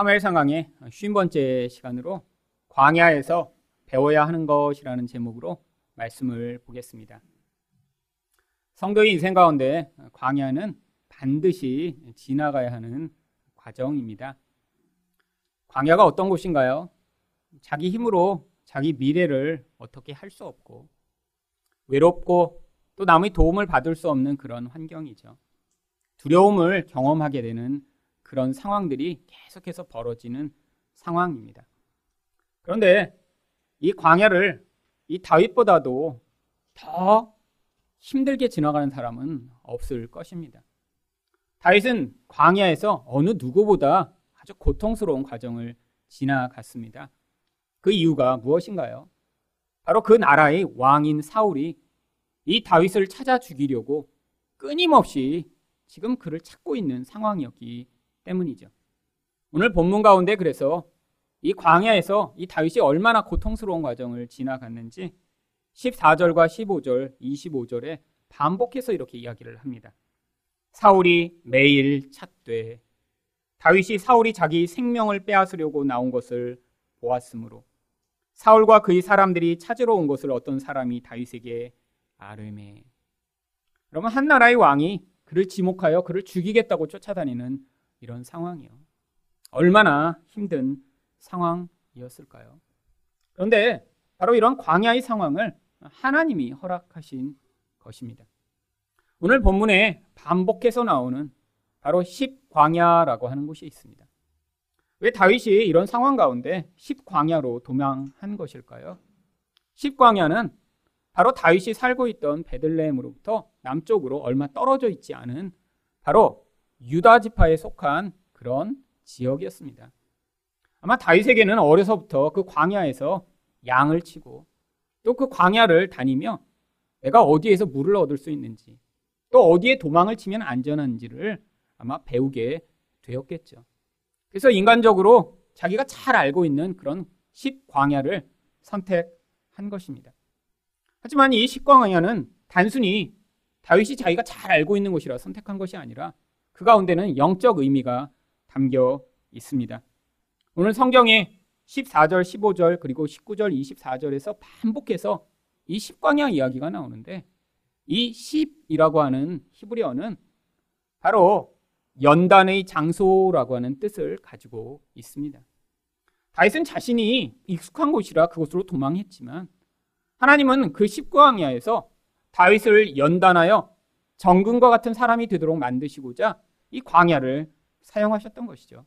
사무엘 상강의 50번째 시간으로 광야에서 배워야 하는 것이라는 제목으로 말씀을 보겠습니다. 성도의 인생 가운데 광야는 반드시 지나가야 하는 과정입니다. 광야가 어떤 곳인가요? 자기 힘으로 자기 미래를 어떻게 할 수 없고 외롭고 또 남의 도움을 받을 수 없는 그런 환경이죠. 두려움을 경험하게 되는 그런 상황들이 계속해서 벌어지는 상황입니다. 그런데 이 광야를 이 다윗보다도 더 힘들게 지나가는 사람은 없을 것입니다. 다윗은 광야에서 어느 누구보다 아주 고통스러운 과정을 지나갔습니다. 그 이유가 무엇인가요? 바로 그 나라의 왕인 사울이 이 다윗을 찾아 죽이려고 끊임없이 지금 그를 찾고 있는 상황이었기 때문이죠. 오늘 본문 가운데 그래서 이 광야에서 이 다윗이 얼마나 고통스러운 과정을 지나갔는지 14절과 15절, 25절에 반복해서 이렇게 이야기를 합니다. 사울이 매일 찾되 다윗이 사울이 자기 생명을 빼앗으려고 나온 것을 보았으므로 사울과 그의 사람들이 찾으러 온 것을 어떤 사람이 다윗에게 아뢰매. 그러면 한 나라의 왕이 그를 지목하여 그를 죽이겠다고 쫓아다니는 이런 상황이요. 얼마나 힘든 상황이었을까요? 그런데 바로 이런 광야의 상황을 하나님이 허락하신 것입니다. 오늘 본문에 반복해서 나오는 바로 십광야라고 하는 곳이 있습니다. 왜 다윗이 이런 상황 가운데 십광야로 도망한 것일까요? 십광야는 바로 다윗이 살고 있던 베들레헴으로부터 남쪽으로 얼마 떨어져 있지 않은 바로 유다 지파에 속한 그런 지역이었습니다. 아마 다윗에게는 어려서부터 그 광야에서 양을 치고 또 그 광야를 다니며 내가 어디에서 물을 얻을 수 있는지 또 어디에 도망을 치면 안전한지를 아마 배우게 되었겠죠. 그래서 인간적으로 자기가 잘 알고 있는 그런 십광야를 선택한 것입니다. 하지만 이 십광야는 단순히 다윗이 자기가 잘 알고 있는 곳이라 선택한 것이 아니라 그 가운데는 영적 의미가 담겨 있습니다. 오늘 성경에 14절, 15절, 그리고 19절, 24절에서 반복해서 이 십광야 이야기가 나오는데 이 십이라고 하는 히브리어는 바로 연단의 장소라고 하는 뜻을 가지고 있습니다. 다윗은 자신이 익숙한 곳이라 그곳으로 도망했지만 하나님은 그 십광야에서 다윗을 연단하여 정금과 같은 사람이 되도록 만드시고자 이 광야를 사용하셨던 것이죠.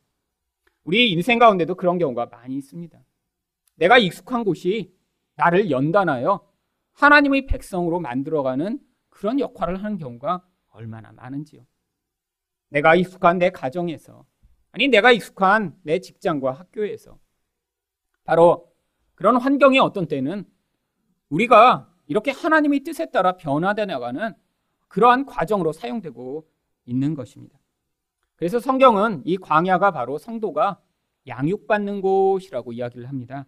우리 인생 가운데도 그런 경우가 많이 있습니다. 내가 익숙한 곳이 나를 연단하여 하나님의 백성으로 만들어가는 그런 역할을 하는 경우가 얼마나 많은지요. 내가 익숙한 내 가정에서, 아니, 내가 익숙한 내 직장과 학교에서, 바로 그런 환경이 어떤 때는 우리가 이렇게 하나님의 뜻에 따라 변화되어 나가는 그러한 과정으로 사용되고 있는 것입니다. 그래서 성경은 이 광야가 바로 성도가 양육받는 곳이라고 이야기를 합니다.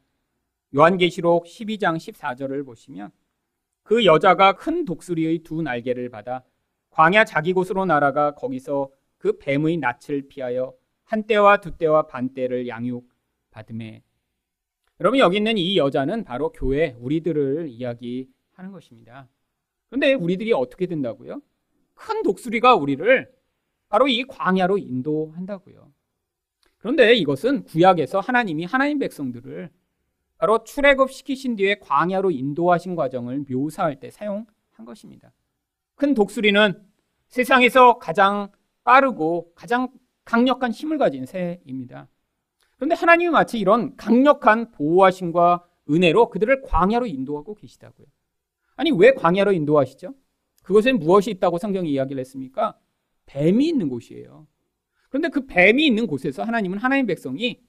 요한계시록 12장 14절을 보시면 그 여자가 큰 독수리의 두 날개를 받아 광야 자기 곳으로 날아가 거기서 그 뱀의 낯을 피하여 한 때와 두 때와 반 때를 양육받음에 여러분 여기 있는 이 여자는 바로 교회 우리들을 이야기하는 것입니다. 그런데 우리들이 어떻게 된다고요? 큰 독수리가 우리를 바로 이 광야로 인도한다고요. 그런데 이것은 구약에서 하나님이 하나님 백성들을 바로 출애굽 시키신 뒤에 광야로 인도하신 과정을 묘사할 때 사용한 것입니다. 큰 독수리는 세상에서 가장 빠르고 가장 강력한 힘을 가진 새입니다. 그런데 하나님이 마치 이런 강력한 보호하심과 은혜로 그들을 광야로 인도하고 계시다고요. 아니, 왜 광야로 인도하시죠? 그것엔 무엇이 있다고 성경이 이야기를 했습니까? 뱀이 있는 곳이에요. 그런데 그 뱀이 있는 곳에서 하나님은 하나님 백성이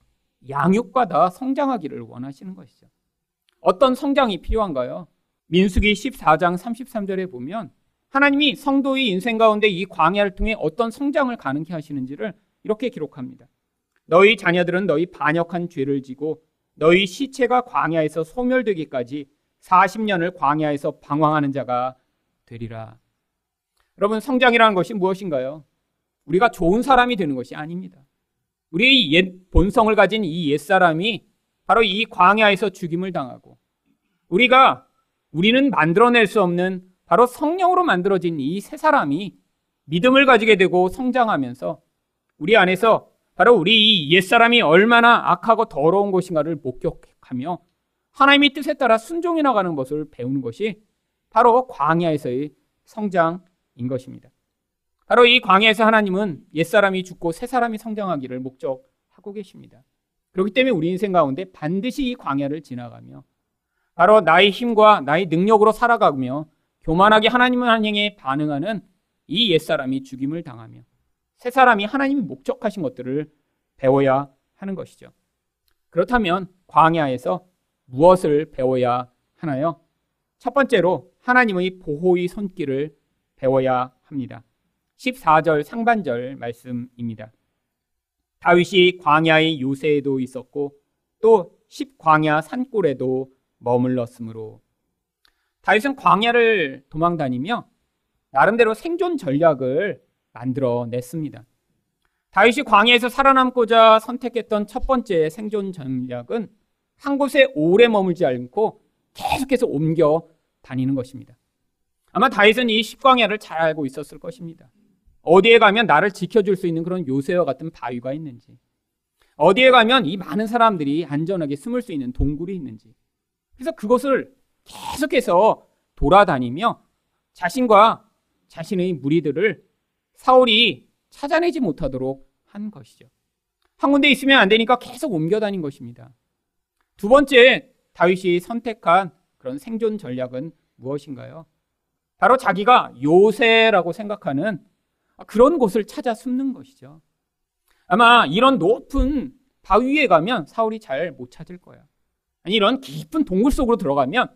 양육받아 성장하기를 원하시는 것이죠. 어떤 성장이 필요한가요? 민수기 14장 33절에 보면 하나님이 성도의 인생 가운데 이 광야를 통해 어떤 성장을 가능케 하시는지를 이렇게 기록합니다. 너희 자녀들은 너희 반역한 죄를 지고 너희 시체가 광야에서 소멸되기까지 40년을 광야에서 방황하는 자가 되리라. 여러분, 성장이라는 것이 무엇인가요? 우리가 좋은 사람이 되는 것이 아닙니다. 우리의 옛 본성을 가진 이 옛사람이 바로 이 광야에서 죽임을 당하고 우리가 우리는 만들어낼 수 없는 바로 성령으로 만들어진 이새 사람이 믿음을 가지게 되고 성장하면서 우리 안에서 바로 우리 이 옛사람이 얼마나 악하고 더러운 것인가를 목격하며 하나님의 뜻에 따라 순종해 나가는 것을 배우는 것이 바로 광야에서의 성장 인 것입니다. 바로 이 광야에서 하나님은 옛사람이 죽고 새사람이 성장하기를 목적하고 계십니다. 그렇기 때문에 우리 인생 가운데 반드시 이 광야를 지나가며 바로 나의 힘과 나의 능력으로 살아가며 교만하게 하나님을 한 행에 반응하는 이 옛사람이 죽임을 당하며 새사람이 하나님이 목적하신 것들을 배워야 하는 것이죠. 그렇다면 광야에서 무엇을 배워야 하나요? 첫 번째로 하나님의 보호의 손길을 배워야 합니다. 14절 상반절 말씀입니다. 다윗이 광야의 요새에도 있었고 또 10광야 산골에도 머물렀으므로 다윗은 광야를 도망 다니며 나름대로 생존 전략을 만들어 냈습니다. 다윗이 광야에서 살아남고자 선택했던 첫 번째 생존 전략은 한 곳에 오래 머물지 않고 계속해서 옮겨 다니는 것입니다. 아마 다윗은 이 십광야를 잘 알고 있었을 것입니다. 어디에 가면 나를 지켜줄 수 있는 그런 요새와 같은 바위가 있는지, 어디에 가면 이 많은 사람들이 안전하게 숨을 수 있는 동굴이 있는지, 그래서 그것을 계속해서 돌아다니며 자신과 자신의 무리들을 사울이 찾아내지 못하도록 한 것이죠. 한 군데 있으면 안 되니까 계속 옮겨 다닌 것입니다. 두 번째 다윗이 선택한 그런 생존 전략은 무엇인가요? 바로 자기가 요새라고 생각하는 그런 곳을 찾아 숨는 것이죠. 아마 이런 높은 바위 에 가면 사울이 잘 못 찾을 거야. 아니 이런 깊은 동굴 속으로 들어가면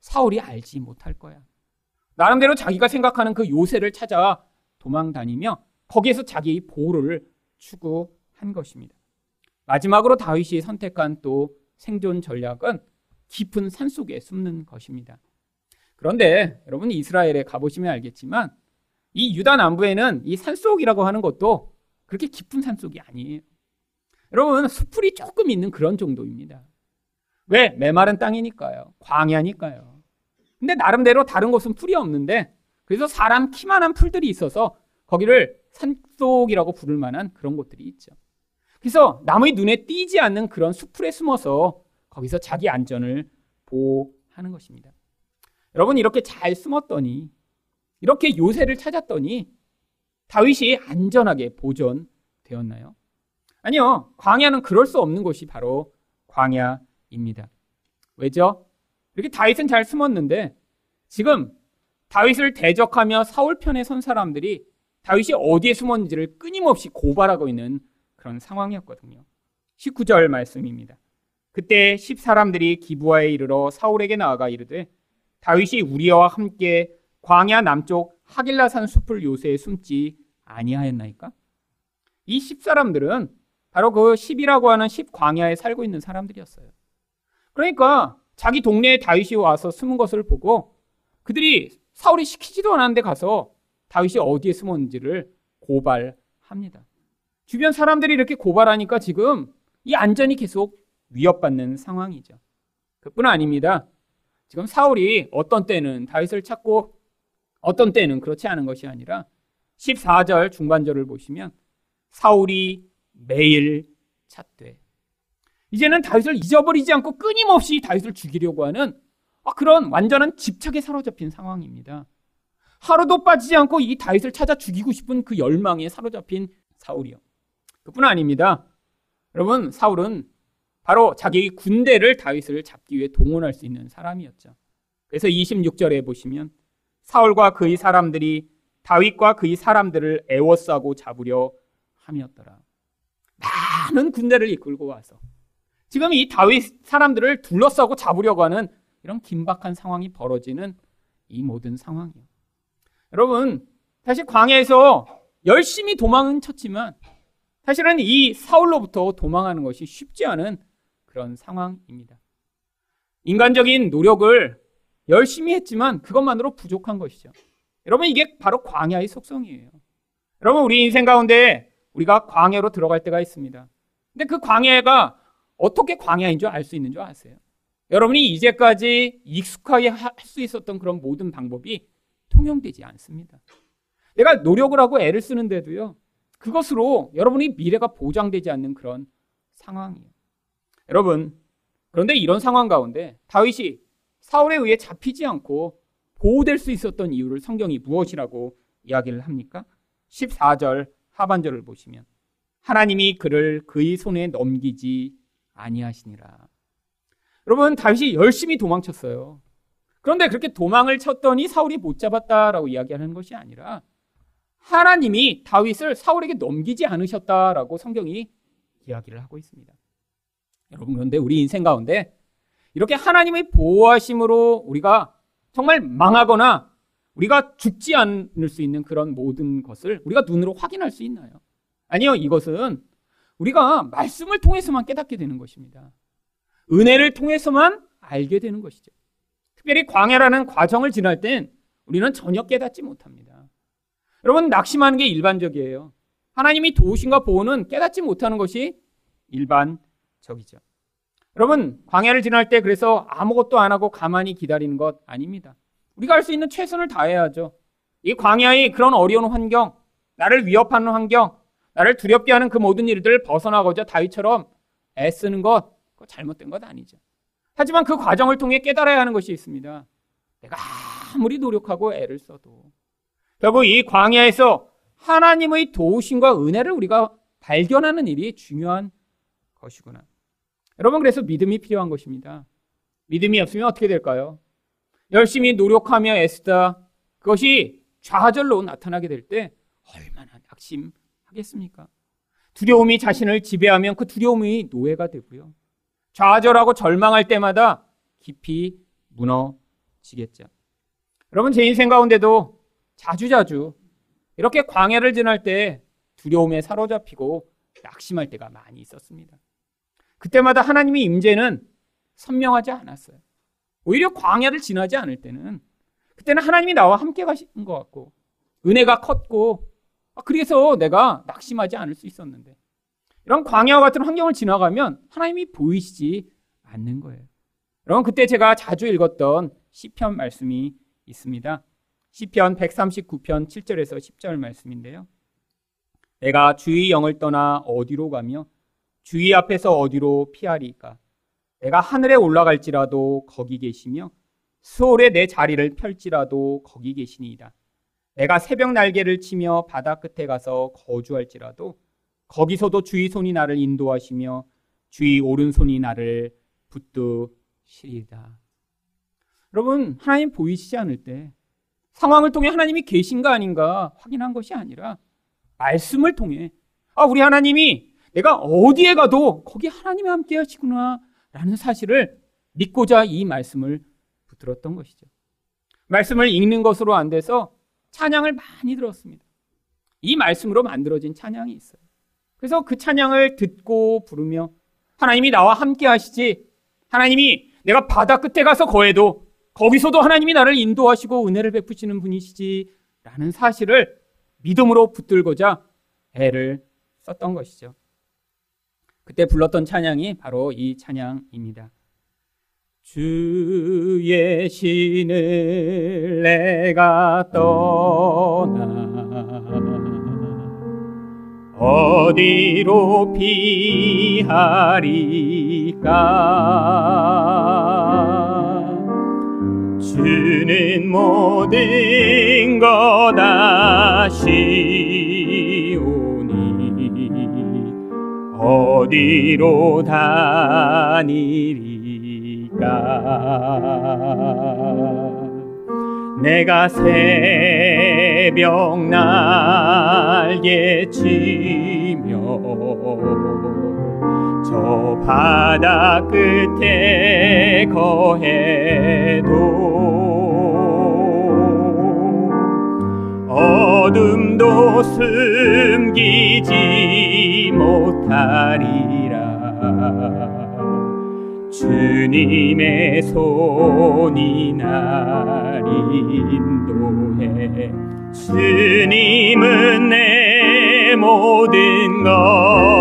사울이 알지 못할 거야. 나름대로 자기가 생각하는 그 요새를 찾아 도망 다니며 거기에서 자기의 보호를 추구한 것입니다. 마지막으로 다윗이 선택한 또 생존 전략은 깊은 산 속에 숨는 것입니다. 그런데 여러분 이스라엘에 가보시면 알겠지만 이 유다 남부에는 이 산속이라고 하는 것도 그렇게 깊은 산속이 아니에요. 여러분 수풀이 조금 있는 그런 정도입니다. 왜? 메마른 땅이니까요. 광야니까요. 근데 나름대로 다른 곳은 풀이 없는데 그래서 사람 키만한 풀들이 있어서 거기를 산속이라고 부를 만한 그런 곳들이 있죠. 그래서 남의 눈에 띄지 않는 그런 수풀에 숨어서 거기서 자기 안전을 보호하는 것입니다. 여러분 이렇게 잘 숨었더니 이렇게 요새를 찾았더니 다윗이 안전하게 보존되었나요? 아니요. 광야는 그럴 수 없는 곳이 바로 광야입니다. 왜죠? 이렇게 다윗은 잘 숨었는데 지금 다윗을 대적하며 사울 편에 선 사람들이 다윗이 어디에 숨었는지를 끊임없이 고발하고 있는 그런 상황이었거든요. 19절 말씀입니다. 그때 10사람들이 기부하에 이르러 사울에게 나아가 이르되 다윗이 우리와 함께 광야 남쪽 하길라산 숲을 요새에 숨지 아니하였나이까? 이 10사람들은 바로 그 10이라고 하는 10광야에 살고 있는 사람들이었어요. 그러니까 자기 동네에 다윗이 와서 숨은 것을 보고 그들이 사울이 시키지도 않았는데 가서 다윗이 어디에 숨었는지를 고발합니다. 주변 사람들이 이렇게 고발하니까 지금 이 안전이 계속 위협받는 상황이죠. 그뿐 아닙니다. 지금 사울이 어떤 때는 다윗을 찾고 어떤 때는 그렇지 않은 것이 아니라 14절 중반절을 보시면 사울이 매일 찾되 이제는 다윗을 잊어버리지 않고 끊임없이 다윗을 죽이려고 하는 그런 완전한 집착에 사로잡힌 상황입니다. 하루도 빠지지 않고 이 다윗을 찾아 죽이고 싶은 그 열망에 사로잡힌 사울이요. 그뿐 아닙니다. 여러분, 사울은 바로 자기 군대를 다윗을 잡기 위해 동원할 수 있는 사람이었죠. 그래서 26절에 보시면 사울과 그의 사람들이 다윗과 그의 사람들을 애워싸고 잡으려 함이었더라. 많은 군대를 이끌고 와서 지금 이 다윗 사람들을 둘러싸고 잡으려고 하는 이런 긴박한 상황이 벌어지는 이 모든 상황이요. 여러분, 사실 광야에서 열심히 도망은 쳤지만 사실은 이 사울로부터 도망하는 것이 쉽지 않은 그런 상황입니다. 인간적인 노력을 열심히 했지만 그것만으로 부족한 것이죠. 여러분, 이게 바로 광야의 속성이에요. 여러분, 우리 인생 가운데 우리가 광야로 들어갈 때가 있습니다. 근데 그 광야가 어떻게 광야인 줄 알 수 있는 줄 아세요? 여러분이 이제까지 익숙하게 할 수 있었던 그런 모든 방법이 통용되지 않습니다. 내가 노력을 하고 애를 쓰는데도요, 그것으로 여러분이 미래가 보장되지 않는 그런 상황이에요. 여러분, 그런데 이런 상황 가운데 다윗이 사울에 의해 잡히지 않고 보호될 수 있었던 이유를 성경이 무엇이라고 이야기를 합니까? 14절 하반절을 보시면 하나님이 그를 그의 손에 넘기지 아니하시니라. 여러분 다윗이 열심히 도망쳤어요. 그런데 그렇게 도망을 쳤더니 사울이 못 잡았다라고 이야기하는 것이 아니라 하나님이 다윗을 사울에게 넘기지 않으셨다라고 성경이 이야기를 하고 있습니다. 여러분 그런데 우리 인생 가운데 이렇게 하나님의 보호하심으로 우리가 정말 망하거나 우리가 죽지 않을 수 있는 그런 모든 것을 우리가 눈으로 확인할 수 있나요? 아니요, 이것은 우리가 말씀을 통해서만 깨닫게 되는 것입니다. 은혜를 통해서만 알게 되는 것이죠. 특별히 광야라는 과정을 지날 땐 우리는 전혀 깨닫지 못합니다. 여러분, 낙심하는 게 일반적이에요. 하나님이 도우심과 보호는 깨닫지 못하는 것이 일반 적이죠. 여러분, 광야를 지날 때 그래서 아무것도 안 하고 가만히 기다리는 것 아닙니다. 우리가 할 수 있는 최선을 다해야죠. 이 광야의 그런 어려운 환경, 나를 위협하는 환경, 나를 두렵게 하는 그 모든 일들을 벗어나고자 다윗처럼 애쓰는 것, 그거 잘못된 것 아니죠. 하지만 그 과정을 통해 깨달아야 하는 것이 있습니다. 내가 아무리 노력하고 애를 써도 결국 이 광야에서 하나님의 도우심과 은혜를 우리가 발견하는 일이 중요한 것이구나. 여러분 그래서 믿음이 필요한 것입니다. 믿음이 없으면 어떻게 될까요? 열심히 노력하며 애쓰다 그것이 좌절로 나타나게 될 때 얼마나 낙심하겠습니까? 두려움이 자신을 지배하면 그 두려움이 노예가 되고요. 좌절하고 절망할 때마다 깊이 무너지겠죠. 여러분 제 인생 가운데도 자주자주 이렇게 광야를 지날 때 두려움에 사로잡히고 낙심할 때가 많이 있었습니다. 그때마다 하나님의 임재는 선명하지 않았어요. 오히려 광야를 지나지 않을 때는 그때는 하나님이 나와 함께 가신 것 같고 은혜가 컸고 아, 그래서 내가 낙심하지 않을 수 있었는데 이런 광야와 같은 환경을 지나가면 하나님이 보이시지 않는 거예요. 여러분 그때 제가 자주 읽었던 시편 말씀이 있습니다. 시편 139편 7절에서 10절 말씀인데요. 내가 주의 영을 떠나 어디로 가며 주의 앞에서 어디로 피하리까? 내가 하늘에 올라갈지라도 거기 계시며 수월에 내 자리를 펼지라도 거기 계시니이다. 내가 새벽 날개를 치며 바다 끝에 가서 거주할지라도 거기서도 주의 손이 나를 인도하시며 주의 오른손이 나를 붙드시리다. 여러분, 하나님 보이시지 않을 때 상황을 통해 하나님이 계신가 아닌가 확인한 것이 아니라 말씀을 통해 아, 우리 하나님이 내가 어디에 가도 거기 하나님이 함께 하시구나 라는 사실을 믿고자 이 말씀을 붙들었던 것이죠. 말씀을 읽는 것으로 안 돼서 찬양을 많이 들었습니다. 이 말씀으로 만들어진 찬양이 있어요. 그래서 그 찬양을 듣고 부르며 하나님이 나와 함께 하시지 하나님이 내가 바다 끝에 가서 거해도 거기서도 하나님이 나를 인도하시고 은혜를 베푸시는 분이시지 라는 사실을 믿음으로 붙들고자 애를 썼던 것이죠. 그때 불렀던 찬양이 바로 이 찬양입니다. 주의 신을 내가 떠나 어디로 피하리까 주는 모든 것 아시 어디로 다니리까? 내가 새벽 날개 치며 저 바다 끝에 거해도 어둠도 숨기지 못 하리라. 주님의 손이 날 인도해. 주님은 내 모든 것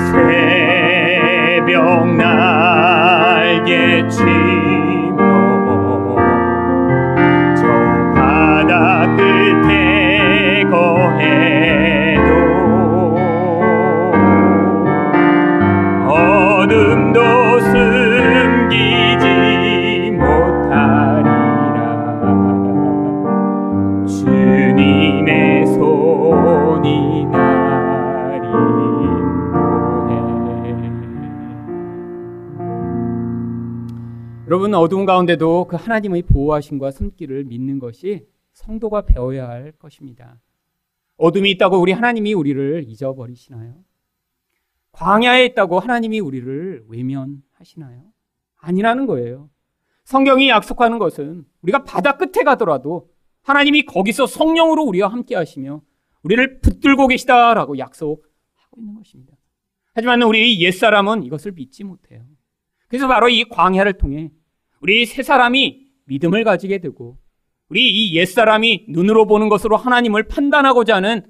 새벽 날개 치며 저 바다 끝에 거해도 어둠도 여러분 어두운 가운데도 그 하나님의 보호하심과 손길을 믿는 것이 성도가 배워야 할 것입니다. 어둠이 있다고 우리 하나님이 우리를 잊어버리시나요? 광야에 있다고 하나님이 우리를 외면하시나요? 아니라는 거예요. 성경이 약속하는 것은 우리가 바다 끝에 가더라도 하나님이 거기서 성령으로 우리와 함께 하시며 우리를 붙들고 계시다라고 약속하고 있는 것입니다. 하지만 우리 옛사람은 이것을 믿지 못해요. 그래서 바로 이 광야를 통해 우리 새 사람이 믿음을 가지게 되고 우리 이 옛사람이 눈으로 보는 것으로 하나님을 판단하고자 하는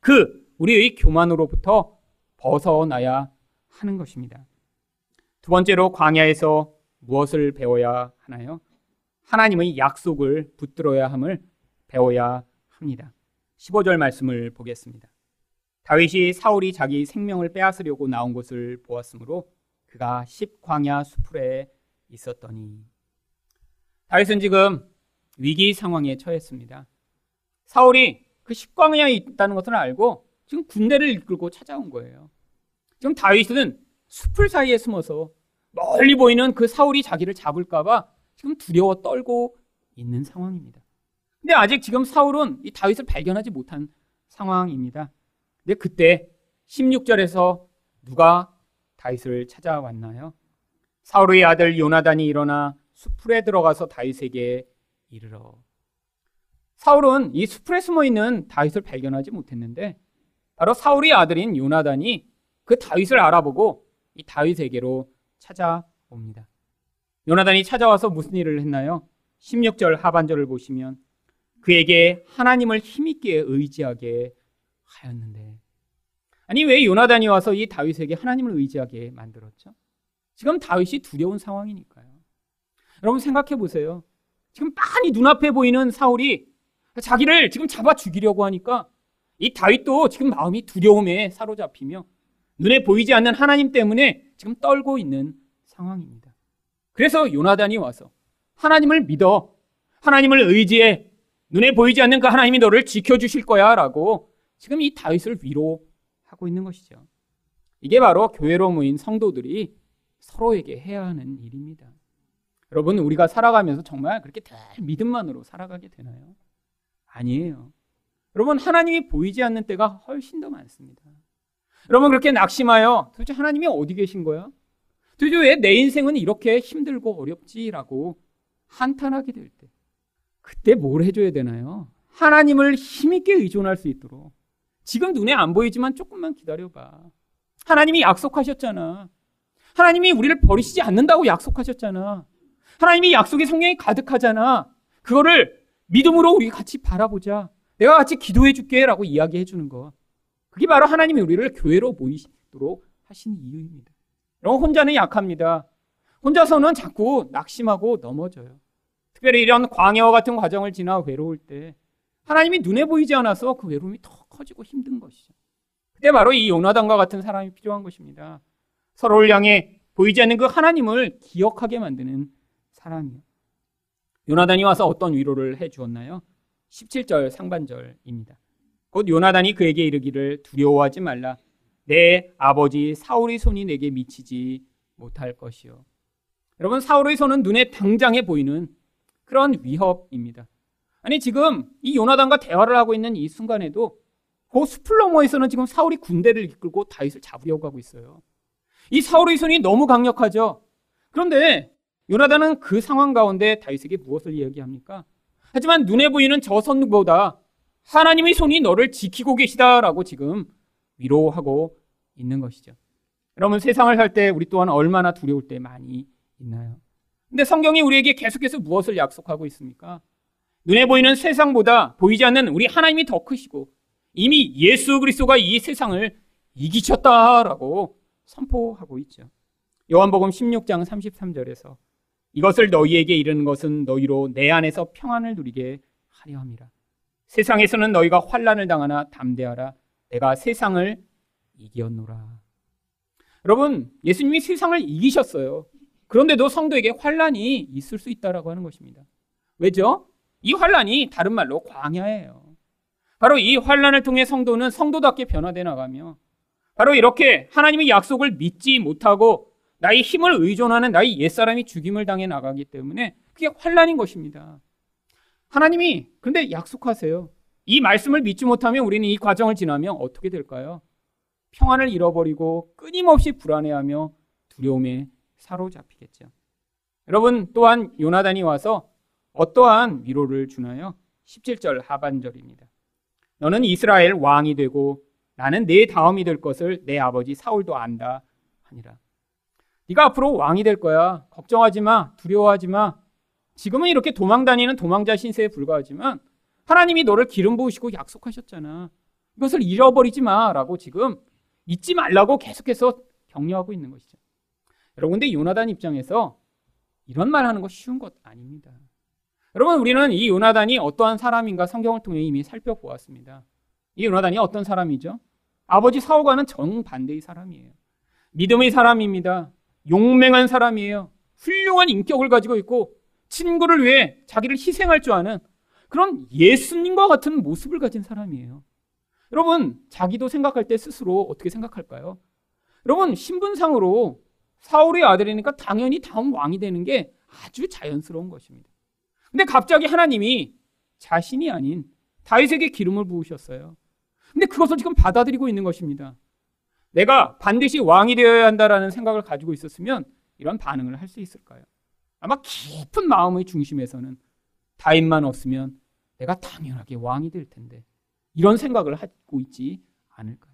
그 우리의 교만으로부터 벗어나야 하는 것입니다. 두 번째로 광야에서 무엇을 배워야 하나요? 하나님의 약속을 붙들어야 함을 배워야 합니다. 15절 말씀을 보겠습니다. 다윗이 사울이 자기 생명을 빼앗으려고 나온 것을 보았으므로 그가 십광야 수풀에 있었더니 다윗은 지금 위기 상황에 처했습니다. 사울이 그 십광야에 있다는 것을 알고 지금 군대를 이끌고 찾아온 거예요. 지금 다윗은 숲을 사이에 숨어서 멀리 보이는 그 사울이 자기를 잡을까봐 지금 두려워 떨고 있는 상황입니다. 근데 아직 지금 사울은 이 다윗을 발견하지 못한 상황입니다. 근데 그때 16절에서 누가 다윗을 찾아왔나요? 사울의 아들 요나단이 일어나 수풀에 들어가서 다윗에게 이르러. 사울은 이 수풀에 숨어 있는 다윗을 발견하지 못했는데 바로 사울의 아들인 요나단이 그 다윗을 알아보고 이 다윗에게로 찾아옵니다. 요나단이 찾아와서 무슨 일을 했나요? 16절 하반절을 보시면 그에게 하나님을 힘있게 의지하게 하였는데 아니 왜 요나단이 와서 이 다윗에게 하나님을 의지하게 만들었죠? 지금 다윗이 두려운 상황이니까요. 여러분 생각해 보세요. 지금 빤히 눈앞에 보이는 사울이 자기를 지금 잡아 죽이려고 하니까 이 다윗도 지금 마음이 두려움에 사로잡히며 눈에 보이지 않는 하나님 때문에 지금 떨고 있는 상황입니다. 그래서 요나단이 와서 하나님을 믿어. 하나님을 의지해. 눈에 보이지 않는 그 하나님이 너를 지켜주실 거야. 라고 지금 이 다윗을 위로하고 있는 것이죠. 이게 바로 교회로 모인 성도들이 서로에게 해야 하는 일입니다. 여러분, 우리가 살아가면서 정말 그렇게 늘 믿음만으로 살아가게 되나요? 아니에요. 여러분, 하나님이 보이지 않는 때가 훨씬 더 많습니다. 여러분, 그렇게 낙심하여 도대체 하나님이 어디 계신 거야? 도대체 왜 내 인생은 이렇게 힘들고 어렵지라고 한탄하게 될 때, 그때 뭘 해줘야 되나요? 하나님을 힘있게 의존할 수 있도록. 지금 눈에 안 보이지만 조금만 기다려봐. 하나님이 약속하셨잖아. 하나님이 우리를 버리시지 않는다고 약속하셨잖아. 하나님이 약속의 성령이 가득하잖아. 그거를 믿음으로 우리 같이 바라보자. 내가 같이 기도해 줄게 라고 이야기해 주는 거. 그게 바로 하나님이 우리를 교회로 모이도록 하신 이유입니다. 여러분, 혼자는 약합니다. 혼자서는 자꾸 낙심하고 넘어져요. 특별히 이런 광야와 같은 과정을 지나 외로울 때 하나님이 눈에 보이지 않아서 그 외로움이 더 커지고 힘든 것이죠. 그때 바로 이 요나단과 같은 사람이 필요한 것입니다. 서로를 향해 보이지 않는 그 하나님을 기억하게 만드는 사람이요. 요나단이 와서 어떤 위로를 해 주었나요? 17절 상반절입니다. 곧 요나단이 그에게 이르기를 두려워하지 말라. 내 아버지 사울의 손이 내게 미치지 못할 것이요. 여러분 사울의 손은 눈에 당장에 보이는 그런 위협입니다. 아니 지금 이 요나단과 대화를 하고 있는 이 순간에도 그 숲을 너머에서는 지금 사울이 군대를 이끌고 다윗을 잡으려고 하고 있어요. 이 사울의 손이 너무 강력하죠. 그런데 요나단은 그 상황 가운데 다윗에게 무엇을 이야기합니까? 하지만 눈에 보이는 저 손보다 하나님의 손이 너를 지키고 계시다라고 지금 위로하고 있는 것이죠. 여러분 세상을 살 때 우리 또한 얼마나 두려울 때 많이 있나요? 근데 성경이 우리에게 계속해서 무엇을 약속하고 있습니까? 눈에 보이는 세상보다 보이지 않는 우리 하나님이 더 크시고 이미 예수 그리스도가 이 세상을 이기셨다라고 선포하고 있죠. 요한복음 16장 33절에서 이것을 너희에게 이르는 것은 너희로 내 안에서 평안을 누리게 하려 함이라. 세상에서는 너희가 환란을 당하나 담대하라. 내가 세상을 이기었노라. 여러분, 예수님이 세상을 이기셨어요. 그런데도 성도에게 환란이 있을 수 있다라고 하는 것입니다. 왜죠? 이 환란이 다른 말로 광야예요. 바로 이 환란을 통해 성도는 성도답게 변화돼 나가며 바로 이렇게 하나님의 약속을 믿지 못하고 나의 힘을 의존하는 나의 옛사람이 죽임을 당해 나가기 때문에 그게 환란인 것입니다. 하나님이 근데 약속하세요. 이 말씀을 믿지 못하면 우리는 이 과정을 지나면 어떻게 될까요? 평안을 잃어버리고 끊임없이 불안해하며 두려움에 사로잡히겠죠. 여러분 또한 요나단이 와서 어떠한 위로를 주나요? 17절 하반절입니다. 너는 이스라엘 왕이 되고 나는 내 다음이 될 것을 내 아버지 사울도 안다 하니라. 네가 앞으로 왕이 될 거야. 걱정하지 마. 두려워하지 마. 지금은 이렇게 도망 다니는 도망자 신세에 불과하지만 하나님이 너를 기름 부으시고 약속하셨잖아. 이것을 잃어버리지 마라고 지금 잊지 말라고 계속해서 격려하고 있는 것이죠. 여러분 근데 요나단 입장에서 이런 말 하는 거 쉬운 것 아닙니다. 여러분 우리는 이 요나단이 어떠한 사람인가 성경을 통해 이미 살펴보았습니다. 이 요나단이 어떤 사람이죠? 아버지 사울과는 정반대의 사람이에요. 믿음의 사람입니다. 용맹한 사람이에요. 훌륭한 인격을 가지고 있고 친구를 위해 자기를 희생할 줄 아는 그런 예수님과 같은 모습을 가진 사람이에요. 여러분, 자기도 생각할 때 스스로 어떻게 생각할까요? 여러분, 신분상으로 사울의 아들이니까 당연히 다음 왕이 되는 게 아주 자연스러운 것입니다. 근데 갑자기 하나님이 자신이 아닌 다윗에게 기름을 부으셨어요. 근데 그것을 지금 받아들이고 있는 것입니다. 내가 반드시 왕이 되어야 한다라는 생각을 가지고 있었으면 이런 반응을 할 수 있을까요? 아마 깊은 마음의 중심에서는 다윗만 없으면 내가 당연하게 왕이 될 텐데 이런 생각을 하고 있지 않을까요?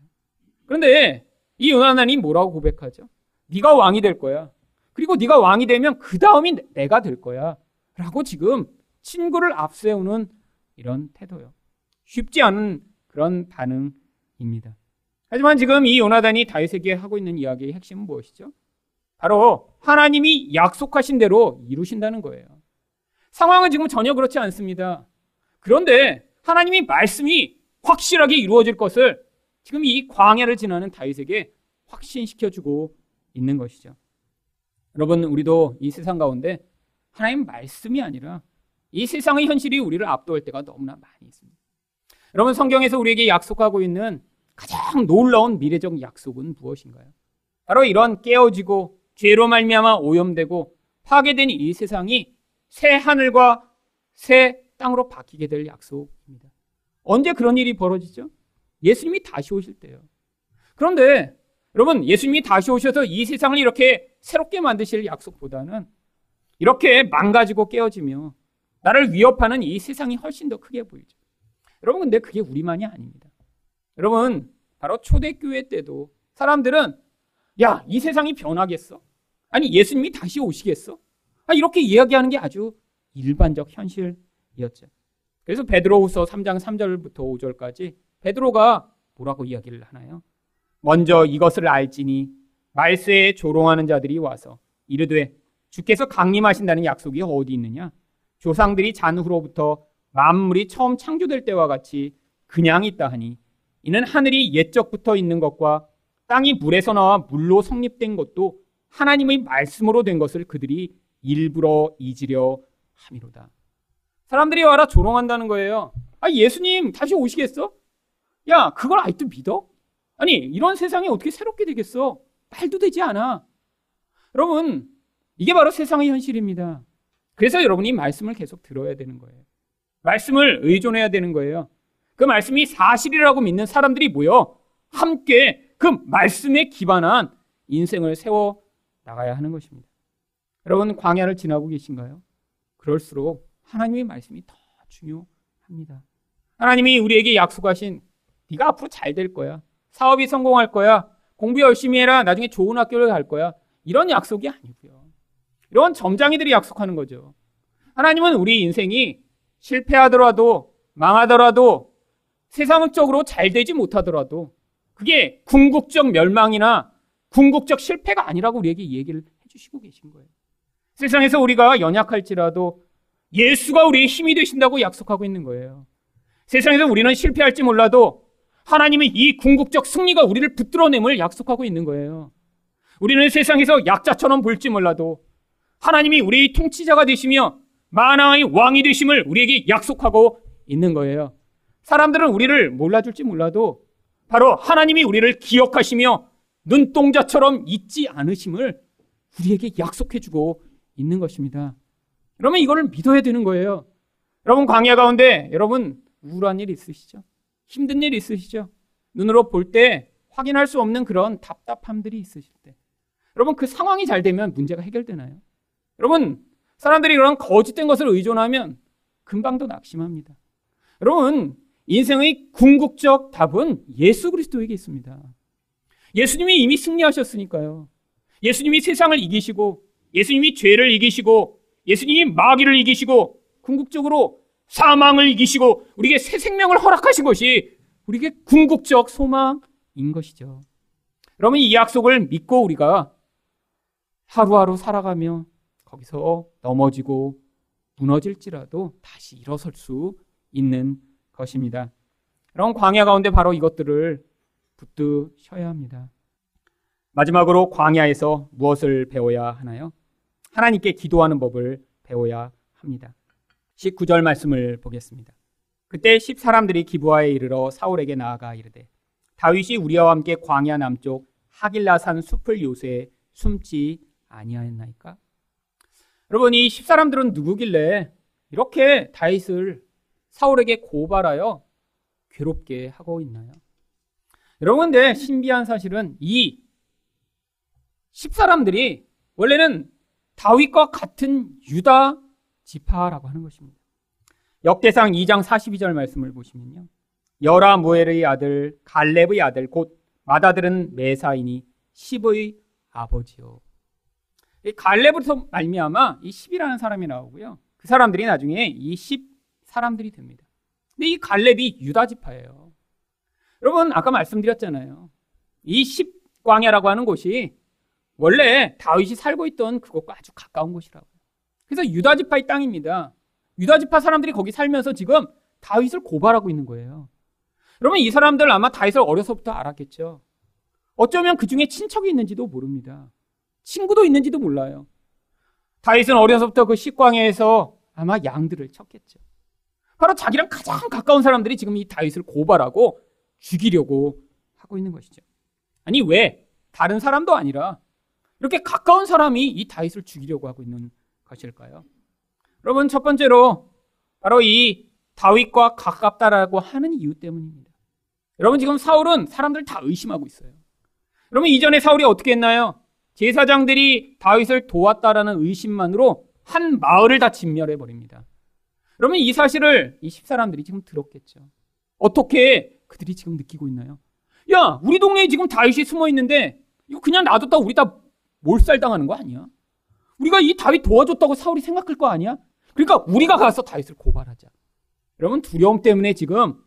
그런데 이 요나단이 뭐라고 고백하죠? 네가 왕이 될 거야. 그리고 네가 왕이 되면 그 다음이 내가 될 거야. 라고 지금 친구를 앞세우는 이런 태도요. 쉽지 않은 그런 반응입니다. 하지만 지금 이 요나단이 다윗에게 하고 있는 이야기의 핵심은 무엇이죠? 바로 하나님이 약속하신 대로 이루신다는 거예요. 상황은 지금 전혀 그렇지 않습니다. 그런데 하나님이 말씀이 확실하게 이루어질 것을 지금 이 광야를 지나는 다윗에게 확신시켜주고 있는 것이죠. 여러분, 우리도 이 세상 가운데 하나님 말씀이 아니라 이 세상의 현실이 우리를 압도할 때가 너무나 많이 있습니다. 여러분, 성경에서 우리에게 약속하고 있는 가장 놀라운 미래적 약속은 무엇인가요? 바로 이런 깨어지고 죄로 말미암아 오염되고 파괴된 이 세상이 새 하늘과 새 땅으로 바뀌게 될 약속입니다. 언제 그런 일이 벌어지죠? 예수님이 다시 오실 때요. 그런데 여러분 예수님이 다시 오셔서 이 세상을 이렇게 새롭게 만드실 약속보다는 이렇게 망가지고 깨어지며 나를 위협하는 이 세상이 훨씬 더 크게 보이죠. 여러분 근데 그게 우리만이 아닙니다. 여러분, 바로 초대교회 때도 사람들은 야, 이 세상이 변하겠어? 아니, 예수님이 다시 오시겠어? 아, 이렇게 이야기하는 게 아주 일반적 현실이었죠. 그래서 베드로후서 3장 3절부터 5절까지 베드로가 뭐라고 이야기를 하나요? 먼저 이것을 알지니 말세에 조롱하는 자들이 와서 이르되 주께서 강림하신다는 약속이 어디 있느냐? 조상들이 잔후로부터 만물이 처음 창조될 때와 같이 그냥 있다 하니 이는 하늘이 옛적부터 있는 것과 땅이 물에서 나와 물로 성립된 것도 하나님의 말씀으로 된 것을 그들이 일부러 잊으려 함이로다. 사람들이 와라 조롱한다는 거예요. 아, 예수님 다시 오시겠어? 야, 그걸 아직도 믿어? 아니, 이런 세상이 어떻게 새롭게 되겠어? 말도 되지 않아. 여러분, 이게 바로 세상의 현실입니다. 그래서 여러분이 말씀을 계속 들어야 되는 거예요. 말씀을 의존해야 되는 거예요. 그 말씀이 사실이라고 믿는 사람들이 모여 함께 그 말씀에 기반한 인생을 세워 나가야 하는 것입니다. 여러분, 광야를 지나고 계신가요? 그럴수록 하나님의 말씀이 더 중요합니다. 하나님이 우리에게 약속하신 네가 앞으로 잘 될 거야. 사업이 성공할 거야. 공부 열심히 해라. 나중에 좋은 학교를 갈 거야. 이런 약속이 아니고요. 이런 점장이들이 약속하는 거죠. 하나님은 우리 인생이 실패하더라도 망하더라도 세상적으로 잘 되지 못하더라도 그게 궁극적 멸망이나 궁극적 실패가 아니라고 우리에게 얘기를 해주시고 계신 거예요. 세상에서 우리가 연약할지라도 예수가 우리의 힘이 되신다고 약속하고 있는 거예요. 세상에서 우리는 실패할지 몰라도 하나님의 이 궁극적 승리가 우리를 붙들어냄을 약속하고 있는 거예요. 우리는 세상에서 약자처럼 볼지 몰라도 하나님이 우리의 통치자가 되시며 만왕의 왕이 되심을 우리에게 약속하고 있는 거예요. 사람들은 우리를 몰라줄지 몰라도 바로 하나님이 우리를 기억하시며 눈동자처럼 잊지 않으심을 우리에게 약속해주고 있는 것입니다. 여러분 이거를 믿어야 되는 거예요. 여러분 광야 가운데 여러분 우울한 일 있으시죠? 힘든 일 있으시죠? 눈으로 볼 때 확인할 수 없는 그런 답답함들이 있으실 때. 여러분 그 상황이 잘 되면 문제가 해결되나요? 여러분 사람들이 그런 거짓된 것을 의존하면 금방도 낙심합니다. 여러분 인생의 궁극적 답은 예수 그리스도에게 있습니다. 예수님이 이미 승리하셨으니까요. 예수님이 세상을 이기시고 예수님이 죄를 이기시고 예수님이 마귀를 이기시고 궁극적으로 사망을 이기시고 우리에게 새 생명을 허락하신 것이 우리에게 궁극적 소망인 것이죠. 그러면 이 약속을 믿고 우리가 하루하루 살아가며 거기서 넘어지고 무너질지라도 다시 일어설 수 있는 것입니다. 그럼 광야 가운데 바로 이것들을 붙드셔야 합니다. 마지막으로 광야에서 무엇을 배워야 하나요? 하나님께 기도하는 법을 배워야 합니다. 19절 말씀을 보겠습니다. 그때 10사람들이 기부하에 이르러 사울에게 나아가 이르되 다윗이 우리와 함께 광야 남쪽 하길라산 숲을 요새 숨지 아니하였나이까? 여러분 이 10사람들은 누구길래 이렇게 다윗을 사울에게 고발하여 괴롭게 하고 있나요? 여러분 근데 신비한 사실은 이 10사람들이 원래는 다윗과 같은 유다 지파라고 하는 것입니다. 역대상 2장 42절 말씀을 보시면요. 여라 무엘의 아들 갈렙의 아들 곧 마다들은 메사이니 10의 아버지요. 이 갈렙으로서 말미암아 이 10이라는 사람이 나오고요. 그 사람들이 나중에 이10 사람들이 됩니다. 근데 이 갈렙이 유다 지파예요. 여러분 아까 말씀드렸잖아요. 이 10광야라고 하는 곳이 원래 다윗이 살고 있던 그곳과 아주 가까운 곳이라고요. 그래서 유다 지파의 땅입니다. 유다 지파 사람들이 거기 살면서 지금 다윗을 고발하고 있는 거예요. 그러면 이 사람들 아마 다윗을 어려서부터 알았겠죠. 어쩌면 그 중에 친척이 있는지도 모릅니다. 친구도 있는지도 몰라요. 다윗은 어려서부터 그 식광야에서 아마 양들을 쳤겠죠. 바로 자기랑 가장 가까운 사람들이 지금 이 다윗을 고발하고 죽이려고 하고 있는 것이죠. 아니 왜 다른 사람도 아니라 이렇게 가까운 사람이 이 다윗을 죽이려고 하고 있는 것일까요? 여러분 첫 번째로 바로 이 다윗과 가깝다라고 하는 이유 때문입니다. 여러분 지금 사울은 사람들 다 의심하고 있어요. 여러분 이전에 사울이 어떻게 했나요? 제사장들이 다윗을 도왔다라는 의심만으로 한 마을을 다 진멸해 버립니다. 그러면 이 사실을 이 십사람들이 지금 들었겠죠. 어떻게 그들이 지금 느끼고 있나요? 야, 우리 동네에 지금 다윗이 숨어 있는데 이거 그냥 놔뒀다 우리 다 몰살 당하는 거 아니야? 우리가 이 다윗 도와줬다고 사울이 생각할 거 아니야? 그러니까 우리가 가서 다윗을 고발하자. 여러분 두려움 때문에 지금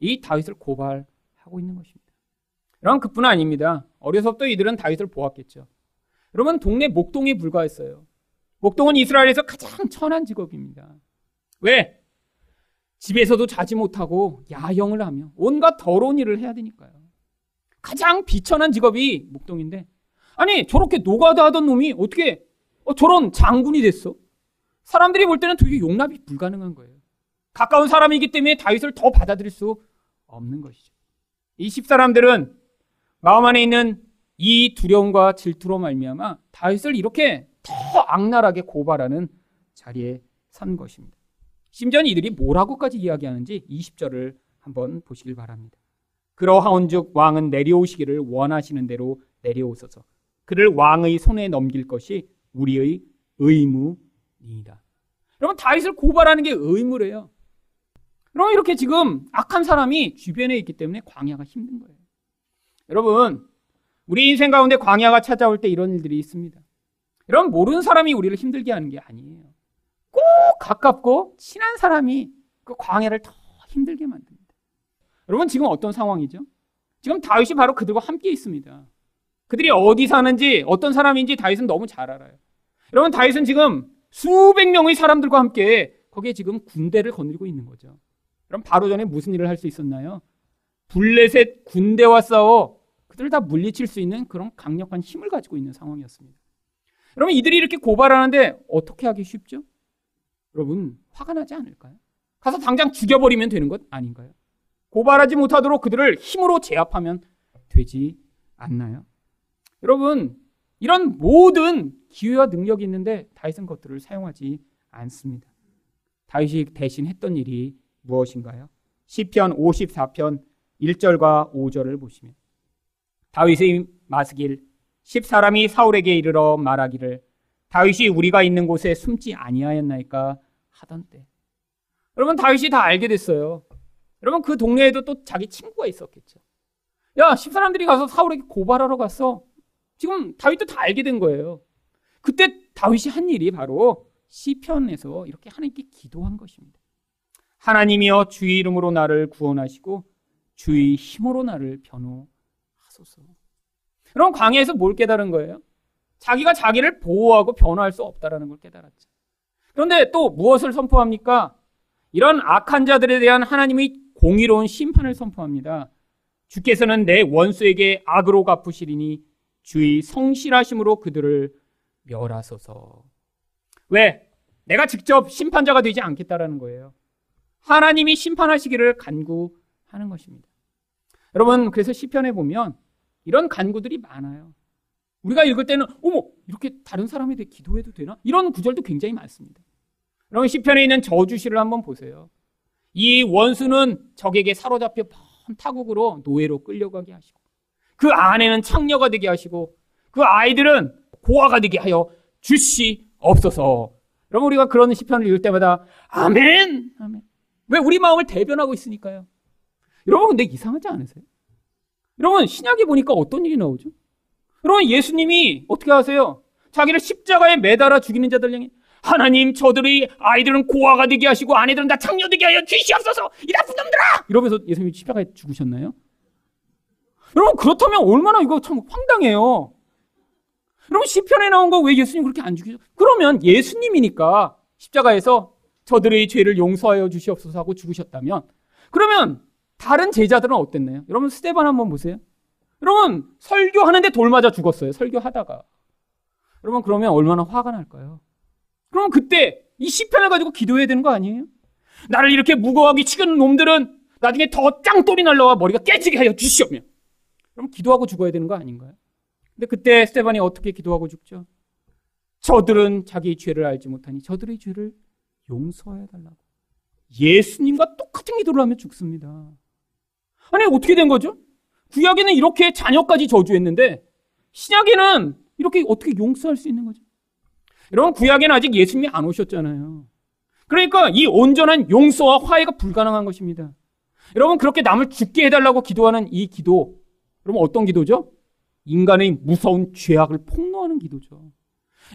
이 다윗을 고발하고 있는 것입니다. 여러분 그뿐 아닙니다. 어려서부터 이들은 다윗을 보았겠죠. 여러분 동네 목동에 불과했어요. 목동은 이스라엘에서 가장 천한 직업입니다. 왜? 집에서도 자지 못하고 야영을 하며 온갖 더러운 일을 해야 되니까요. 가장 비천한 직업이 목동인데 아니 저렇게 노가다 하던 놈이 어떻게 어, 저런 장군이 됐어? 사람들이 볼 때는 되게 용납이 불가능한 거예요. 가까운 사람이기 때문에 다윗을 더 받아들일 수 없는 것이죠. 이 십사람들은 마음 안에 있는 이 두려움과 질투로 말미암아 다윗을 이렇게 더 악랄하게 고발하는 자리에 선 것입니다. 심지어 이들이 뭐라고까지 이야기하는지 20절을 한번 보시길 바랍니다. 그러하온즉 왕은 내려오시기를 원하시는 대로 내려오소서. 그를 왕의 손에 넘길 것이 우리의 의무이다. 여러분 다윗을 고발하는 게 의무래요. 그럼 이렇게 지금 악한 사람이 주변에 있기 때문에 광야가 힘든 거예요. 여러분 우리 인생 가운데 광야가 찾아올 때 이런 일들이 있습니다. 여러분 모르는 사람이 우리를 힘들게 하는 게 아니에요. 꼭 가깝고 친한 사람이 그 광야를 더 힘들게 만듭니다. 여러분 지금 어떤 상황이죠? 지금 다윗이 바로 그들과 함께 있습니다. 그들이 어디 사는지 어떤 사람인지 다윗은 너무 잘 알아요. 여러분 다윗은 지금 수백 명의 사람들과 함께 거기에 지금 군대를 거느리고 있는 거죠. 그럼 바로 전에 무슨 일을 할 수 있었나요? 블레셋 군대와 싸워 그들을 다 물리칠 수 있는 그런 강력한 힘을 가지고 있는 상황이었습니다. 여러분 이들이 이렇게 고발하는데 어떻게 하기 쉽죠? 여러분 화가 나지 않을까요? 가서 당장 죽여버리면 되는 것 아닌가요? 고발하지 못하도록 그들을 힘으로 제압하면 되지 않나요? 여러분 이런 모든 기회와 능력이 있는데 다윗은 것들을 사용하지 않습니다. 다윗이 대신 했던 일이 무엇인가요? 시편 54편 1절과 5절을 보시면 다윗의 마스길 십사람이 사울에게 이르러 말하기를 다윗이 우리가 있는 곳에 숨지 아니하였나이까 하던 때. 여러분 다윗이 다 알게 됐어요. 여러분 그 동네에도 또 자기 친구가 있었겠죠. 야, 십사람들이 가서 사울에게 고발하러 갔어. 지금 다윗도 다 알게 된 거예요. 그때 다윗이 한 일이 바로 시편에서 이렇게 하나님께 기도한 것입니다. 하나님이여 주의 이름으로 나를 구원하시고 주의 힘으로 나를 변호하소서. 그럼 광야에서 뭘 깨달은 거예요? 자기가 자기를 보호하고 변호할 수 없다라는 걸 깨달았죠. 그런데 또 무엇을 선포합니까? 이런 악한 자들에 대한 하나님의 공의로운 심판을 선포합니다. 주께서는 내 원수에게 악으로 갚으시리니 주의 성실하심으로 그들을 멸하소서. 왜? 내가 직접 심판자가 되지 않겠다라는 거예요. 하나님이 심판하시기를 간구하는 것입니다. 여러분, 그래서 시편에 보면 이런 간구들이 많아요. 우리가 읽을 때는 어머 이렇게 다른 사람에 대해 기도해도 되나? 이런 구절도 굉장히 많습니다. 여러분 시편에 있는 저주시를 한번 보세요. 이 원수는 적에게 사로잡혀 먼 타국으로 노예로 끌려가게 하시고 그 아내는 창녀가 되게 하시고 그 아이들은 고아가 되게 하여 주시없어서 여러분 우리가 그런 시편을 읽을 때마다 아멘 아멘 왜 우리 마음을 대변하고 있으니까요. 여러분 근데 이상하지 않으세요? 여러분 신약에 보니까 어떤 일이 나오죠? 여러분 예수님이 어떻게 하세요? 자기를 십자가에 매달아 죽이는 자들 향해 하나님 저들의 아이들은 고아가 되게 하시고 아내들은 다 창녀 되게 하여 주시옵소서 이 나쁜 놈들아 이러면서 예수님이 십자가에 죽으셨나요? 여러분 그렇다면 얼마나 이거 참 황당해요. 여러분 시편에 나온 거 왜 예수님 그렇게 안 죽이죠? 그러면 예수님이니까 십자가에서 저들의 죄를 용서하여 주시옵소서 하고 죽으셨다면 그러면 다른 제자들은 어땠나요? 여러분 스테반 한번 보세요. 여러분 설교하는데 돌 맞아 죽었어요. 설교하다가. 여러분 그러면 얼마나 화가 날까요? 그럼 그때 이 시편을 가지고 기도해야 되는 거 아니에요? 나를 이렇게 무거워하게 치는 놈들은 나중에 더 짱돌이 날라와 머리가 깨지게 하여 주시오며. 그럼 기도하고 죽어야 되는 거 아닌가요? 근데 그때 스테반이 어떻게 기도하고 죽죠? 저들은 자기 죄를 알지 못하니 저들의 죄를 용서해 달라고. 예수님과 똑같은 기도를 하면 죽습니다. 아니 어떻게 된 거죠? 구약에는 이렇게 자녀까지 저주했는데 신약에는 이렇게 어떻게 용서할 수 있는 거죠? 여러분 구약에는 아직 예수님이 안 오셨잖아요. 그러니까 이 온전한 용서와 화해가 불가능한 것입니다. 여러분 그렇게 남을 죽게 해달라고 기도하는 이 기도, 여러분 어떤 기도죠? 인간의 무서운 죄악을 폭로하는 기도죠.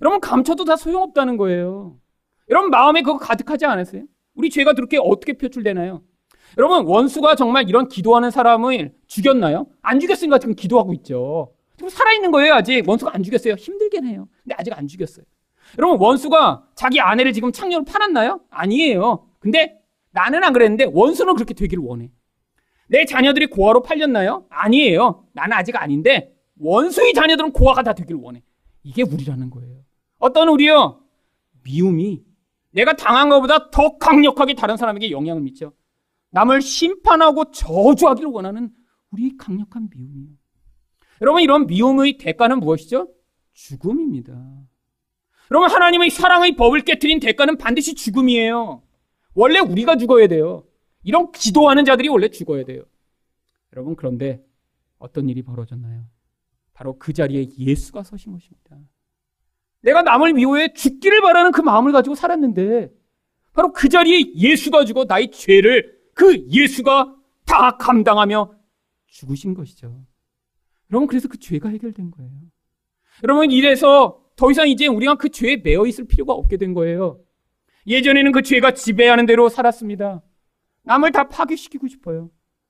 여러분 감춰도 다 소용없다는 거예요. 여러분 마음에 그거 가득하지 않으세요? 우리 죄가 그렇게 어떻게 표출되나요? 여러분 원수가 정말 이런 기도하는 사람을 죽였나요? 안 죽였으니까 지금 기도하고 있죠. 지금 살아있는 거예요 아직 원수가 안 죽였어요. 힘들긴 해요. 근데 아직 안 죽였어요. 여러분 원수가 자기 아내를 지금 창녀로 팔았나요? 아니에요. 근데 나는 안 그랬는데 원수는 그렇게 되기를 원해. 내 자녀들이 고아로 팔렸나요? 아니에요. 나는 아직 아닌데 원수의 자녀들은 고아가 다 되기를 원해. 이게 우리라는 거예요. 어떤 우리요? 미움이 내가 당한 것보다 더 강력하게 다른 사람에게 영향을 미쳐. 남을 심판하고 저주하기를 원하는 우리 강력한 미움이요. 여러분, 이런 미움의 대가는 무엇이죠? 죽음입니다. 여러분, 하나님의 사랑의 법을 깨뜨린 대가는 반드시 죽음이에요. 원래 우리가 죽어야 돼요. 이런 기도하는 자들이 원래 죽어야 돼요. 여러분, 그런데 어떤 일이 벌어졌나요? 바로 그 자리에 예수가 서신 것입니다. 내가 남을 미워해 죽기를 바라는 그 마음을 가지고 살았는데 바로 그 자리에 예수가 죽어 나의 죄를 그 예수가 다 감당하며 죽으신 것이죠. 여러분 그래서 그 죄가 해결된 거예요. 여러분 이래서 더 이상 이제 우리가 그 죄에 매여 있을 필요가 없게 된 거예요. 예전에는 그 죄가 지배하는 대로 살았습니다. 남을 다 파괴시키고 싶어요.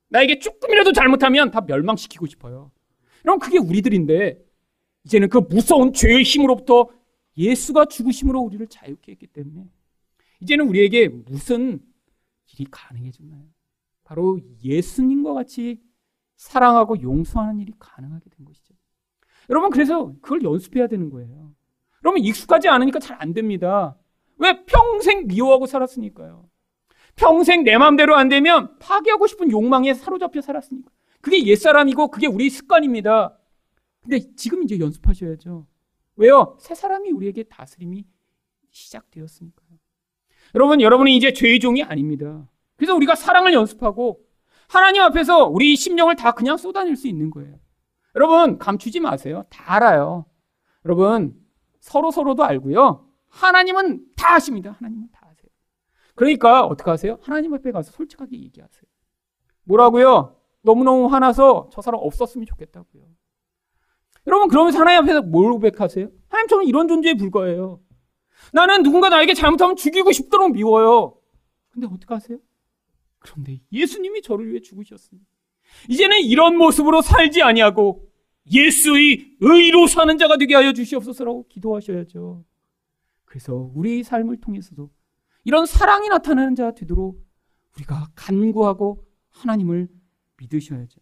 나에게 조금이라도 잘못하면 다 멸망시키고 싶어요. 여러분 그게 우리들인데 이제는 그 무서운 죄의 힘으로부터 예수가 죽으심으로 우리를 자유케 했기 때문에 이제는 우리에게 무슨 일이 가능해졌나요? 바로 예수님과 같이 사랑하고 용서하는 일이 가능하게 된 것이죠. 여러분 그래서 그걸 연습해야 되는 거예요. 여러분 익숙하지 않으니까 잘 안 됩니다. 왜 평생 미워하고 살았으니까요. 평생 내 마음대로 안 되면 파괴하고 싶은 욕망에 사로잡혀 살았으니까. 그게 옛사람이고 그게 우리 습관입니다. 근데 지금 이제 연습하셔야죠. 왜요? 새 사람이 우리에게 다스림이 시작되었으니까요. 여러분, 여러분은 이제 죄의 종이 아닙니다. 그래서 우리가 사랑을 연습하고 하나님 앞에서 우리 심령을 다 그냥 쏟아낼 수 있는 거예요. 여러분, 감추지 마세요. 다 알아요. 여러분, 서로 서로도 알고요. 하나님은 다 아십니다. 하나님은 다 아세요. 그러니까 어떻게 하세요? 하나님 앞에 가서 솔직하게 얘기하세요. 뭐라고요? 너무너무 화나서 저 사람 없었으면 좋겠다고요. 여러분 그러면서 하나님 앞에서 뭘 고백하세요? 하나님 저는 이런 존재에 불과해요. 나는 누군가 나에게 잘못하면 죽이고 싶도록 미워요. 근데 어떻게 하세요? 그런데 예수님이 저를 위해 죽으셨습니다. 이제는 이런 모습으로 살지 아니하고 예수의 의로 사는 자가 되게 하여 주시옵소서라고 기도하셔야죠. 그래서 우리 삶을 통해서도 이런 사랑이 나타나는 자 되도록 우리가 간구하고 하나님을 믿으셔야죠.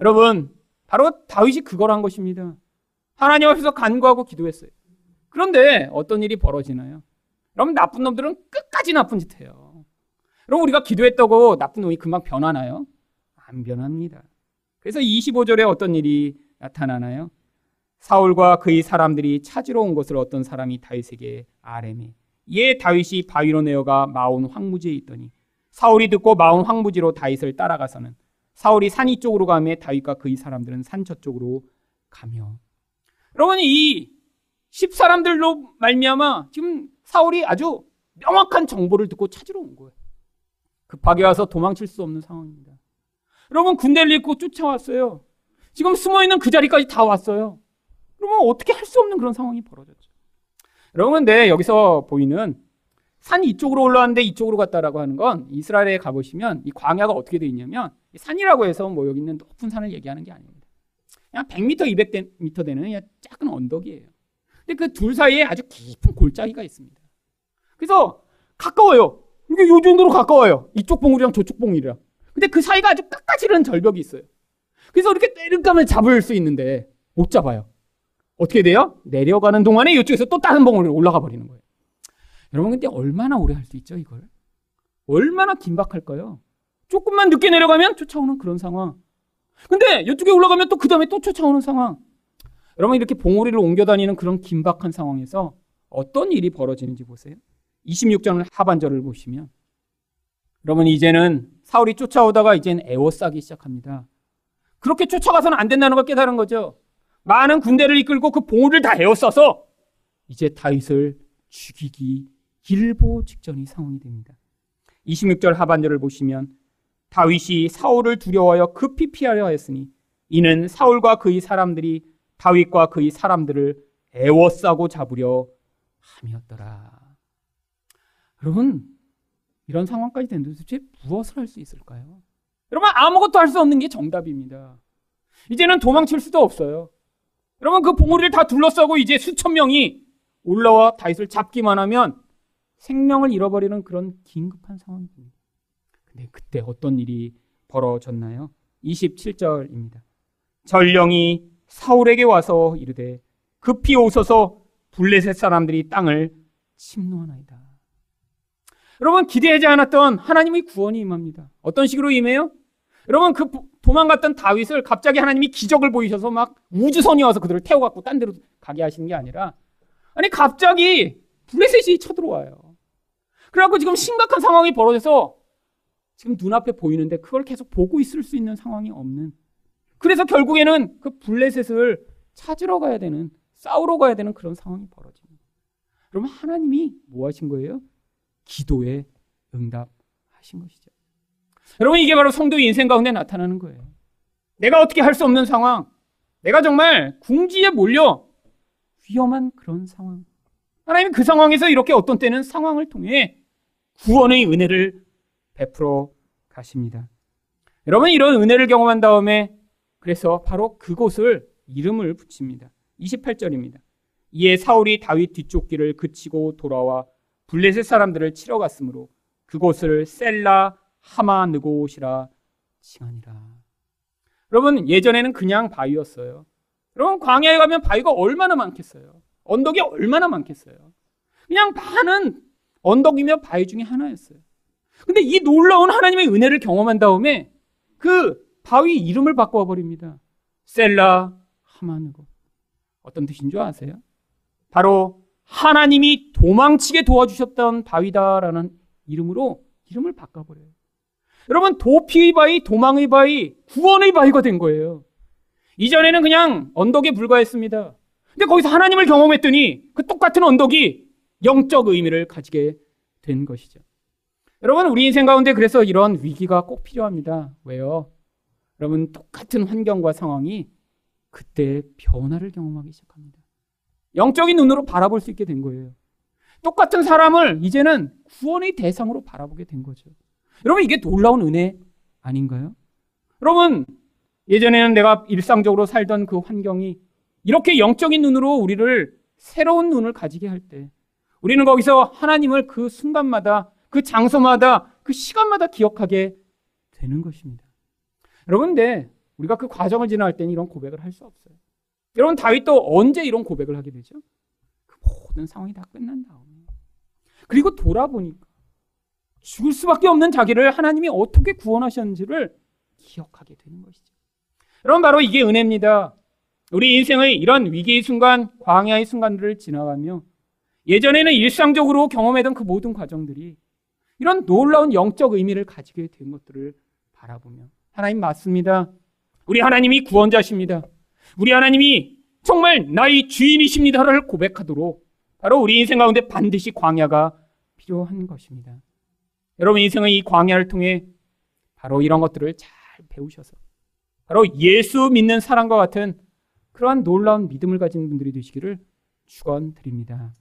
여러분, 바로 다윗이 그걸 한 것입니다. 하나님 앞에서 간구하고 기도했어요. 그런데 어떤 일이 벌어지나요? 여러분 나쁜 놈들은 끝까지 나쁜 짓 해요. 그럼 우리가 기도했다고 나쁜 놈이 금방 변하나요? 안 변합니다. 그래서 25절에 어떤 일이 나타나나요? 사울과 그의 사람들이 찾으러 온 것을 어떤 사람이 다윗에게 아뢰매 예 다윗이 바위로 내어가 마온 황무지에 있더니 사울이 듣고 마온 황무지로 다윗을 따라가서는 사울이 산 이 쪽으로 가며 다윗과 그의 사람들은 산 저쪽으로 가며 여러분 이 십사람들로 말미암아 지금 사울이 아주 명확한 정보를 듣고 찾으러 온 거예요. 급하게 와서 도망칠 수 없는 상황입니다. 여러분 군대를 입고 쫓아왔어요. 지금 숨어 있는 그 자리까지 다 왔어요. 그러면 어떻게 할 수 없는 그런 상황이 벌어졌죠. 여러분 근데 여기서 보이는 산 이쪽으로 올라왔는데 이쪽으로 갔다라고 하는 건 이스라엘에 가보시면 이 광야가 어떻게 되어 있냐면 산이라고 해서 뭐 여기 있는 높은 산을 얘기하는 게 아닙니다. 그냥 100m, 200m 되는 그냥 작은 언덕이에요. 근데 그 둘 사이에 아주 깊은 골짜기가 있습니다. 그래서 가까워요. 이게 요 정도로 가까워요. 이쪽 봉우리랑 저쪽 봉우리랑. 근데 그 사이가 아주 끝까지는 절벽이 있어요. 그래서 이렇게 때릴감을 잡을 수 있는데 못 잡아요. 어떻게 돼요? 내려가는 동안에 이쪽에서 또 다른 봉우리로 올라가 버리는 거예요. 여러분 근데 얼마나 오래 할 수 있죠 이걸? 얼마나 긴박할까요? 조금만 늦게 내려가면 쫓아오는 그런 상황. 근데 이쪽에 올라가면 또 그 다음에 또 쫓아오는 상황. 여러분 이렇게 봉우리를 옮겨 다니는 그런 긴박한 상황에서 어떤 일이 벌어지는지 보세요. 26절 하반절을 보시면 여러분 이제는 사울이 쫓아오다가 이제는 애워싸기 시작합니다. 그렇게 쫓아가서는 안 된다는 걸 깨달은 거죠. 많은 군대를 이끌고 그 봉우리를 다 에워싸서 이제 다윗을 죽이기 일보 직전이 상황이 됩니다. 26절 하반절을 보시면 다윗이 사울을 두려워하여 급히 피하려 했으니 이는 사울과 그의 사람들이 다윗과 그의 사람들을 애워싸고 잡으려 함이었더라. 여러분 이런 상황까지 됐는데 도대체 무엇을 할 수 있을까요? 여러분 아무것도 할 수 없는 게 정답입니다. 이제는 도망칠 수도 없어요. 여러분 그 봉우리를 다 둘러싸고 이제 수천 명이 올라와 다윗을 잡기만 하면 생명을 잃어버리는 그런 긴급한 상황입니다. 근데 그때 어떤 일이 벌어졌나요? 27절입니다. 전령이 사울에게 와서 이르되 급히 오소서 블레셋 사람들이 땅을 침노하나이다. 여러분 기대하지 않았던 하나님의 구원이 임합니다. 어떤 식으로 임해요? 여러분 그 도망갔던 다윗을 갑자기 하나님이 기적을 보이셔서 막 우주선이 와서 그들을 태워갖고 딴 데로 가게 하시는 게 아니라 아니 갑자기 블레셋이 쳐들어와요. 그래갖고 지금 심각한 상황이 벌어져서 지금 눈앞에 보이는데 그걸 계속 보고 있을 수 있는 상황이 없는 그래서 결국에는 그 블레셋을 찾으러 가야 되는 싸우러 가야 되는 그런 상황이 벌어집니다. 그러면 하나님이 뭐 하신 거예요? 기도에 응답하신 것이죠. 여러분 이게 바로 성도의 인생 가운데 나타나는 거예요. 내가 어떻게 할 수 없는 상황, 내가 정말 궁지에 몰려 위험한 그런 상황. 하나님 그 상황에서 이렇게 어떤 때는 상황을 통해 구원의 은혜를 베풀어 가십니다. 여러분 이런 은혜를 경험한 다음에 그래서 바로 그곳을 이름을 붙입니다. 28절입니다. 이에 사울이 다윗 뒤쫓기를 그치고 돌아와 블레셋 사람들을 치러 갔으므로 그곳을 셀라 하마 느고시라 칭하니라. 여러분 예전에는 그냥 바위였어요. 여러분 광야에 가면 바위가 얼마나 많겠어요. 언덕이 얼마나 많겠어요. 그냥 많은 언덕이며 바위 중에 하나였어요. 근데 이 놀라운 하나님의 은혜를 경험한 다음에 그 바위 이름을 바꿔 버립니다. 셀라 하마느고. 어떤 뜻인 줄 아세요? 바로 하나님이 도망치게 도와주셨던 바위다라는 이름으로 이름을 바꿔버려요. 여러분, 도피의 바위, 도망의 바위, 구원의 바위가 된 거예요. 이전에는 그냥 언덕에 불과했습니다. 근데 거기서 하나님을 경험했더니 그 똑같은 언덕이 영적 의미를 가지게 된 것이죠. 여러분, 우리 인생 가운데 그래서 이런 위기가 꼭 필요합니다. 왜요? 여러분, 똑같은 환경과 상황이 그때 변화를 경험하기 시작합니다. 영적인 눈으로 바라볼 수 있게 된 거예요. 똑같은 사람을 이제는 구원의 대상으로 바라보게 된 거죠. 여러분, 이게 놀라운 은혜 아닌가요? 여러분, 예전에는 내가 일상적으로 살던 그 환경이 이렇게 영적인 눈으로 우리를 새로운 눈을 가지게 할 때, 우리는 거기서 하나님을 그 순간마다, 그 장소마다, 그 시간마다 기억하게 되는 것입니다. 여러분, 근데 우리가 그 과정을 지나갈 때는 이런 고백을 할 수 없어요. 여러분, 다윗도 언제 이런 고백을 하게 되죠? 그 모든 상황이 다 끝난 다음에. 그리고 돌아보니까 죽을 수밖에 없는 자기를 하나님이 어떻게 구원하셨는지를 기억하게 되는 것이죠. 여러분, 바로 이게 은혜입니다. 우리 인생의 이런 위기의 순간, 광야의 순간들을 지나가며 예전에는 일상적으로 경험했던 그 모든 과정들이 이런 놀라운 영적 의미를 가지게 된 것들을 바라보며 하나님 맞습니다. 우리 하나님이 구원자십니다. 우리 하나님이 정말 나의 주인이십니다를 고백하도록 바로 우리 인생 가운데 반드시 광야가 필요한 것입니다. 여러분 인생의 이 광야를 통해 바로 이런 것들을 잘 배우셔서 바로 예수 믿는 사람과 같은 그러한 놀라운 믿음을 가진 분들이 되시기를 축원드립니다.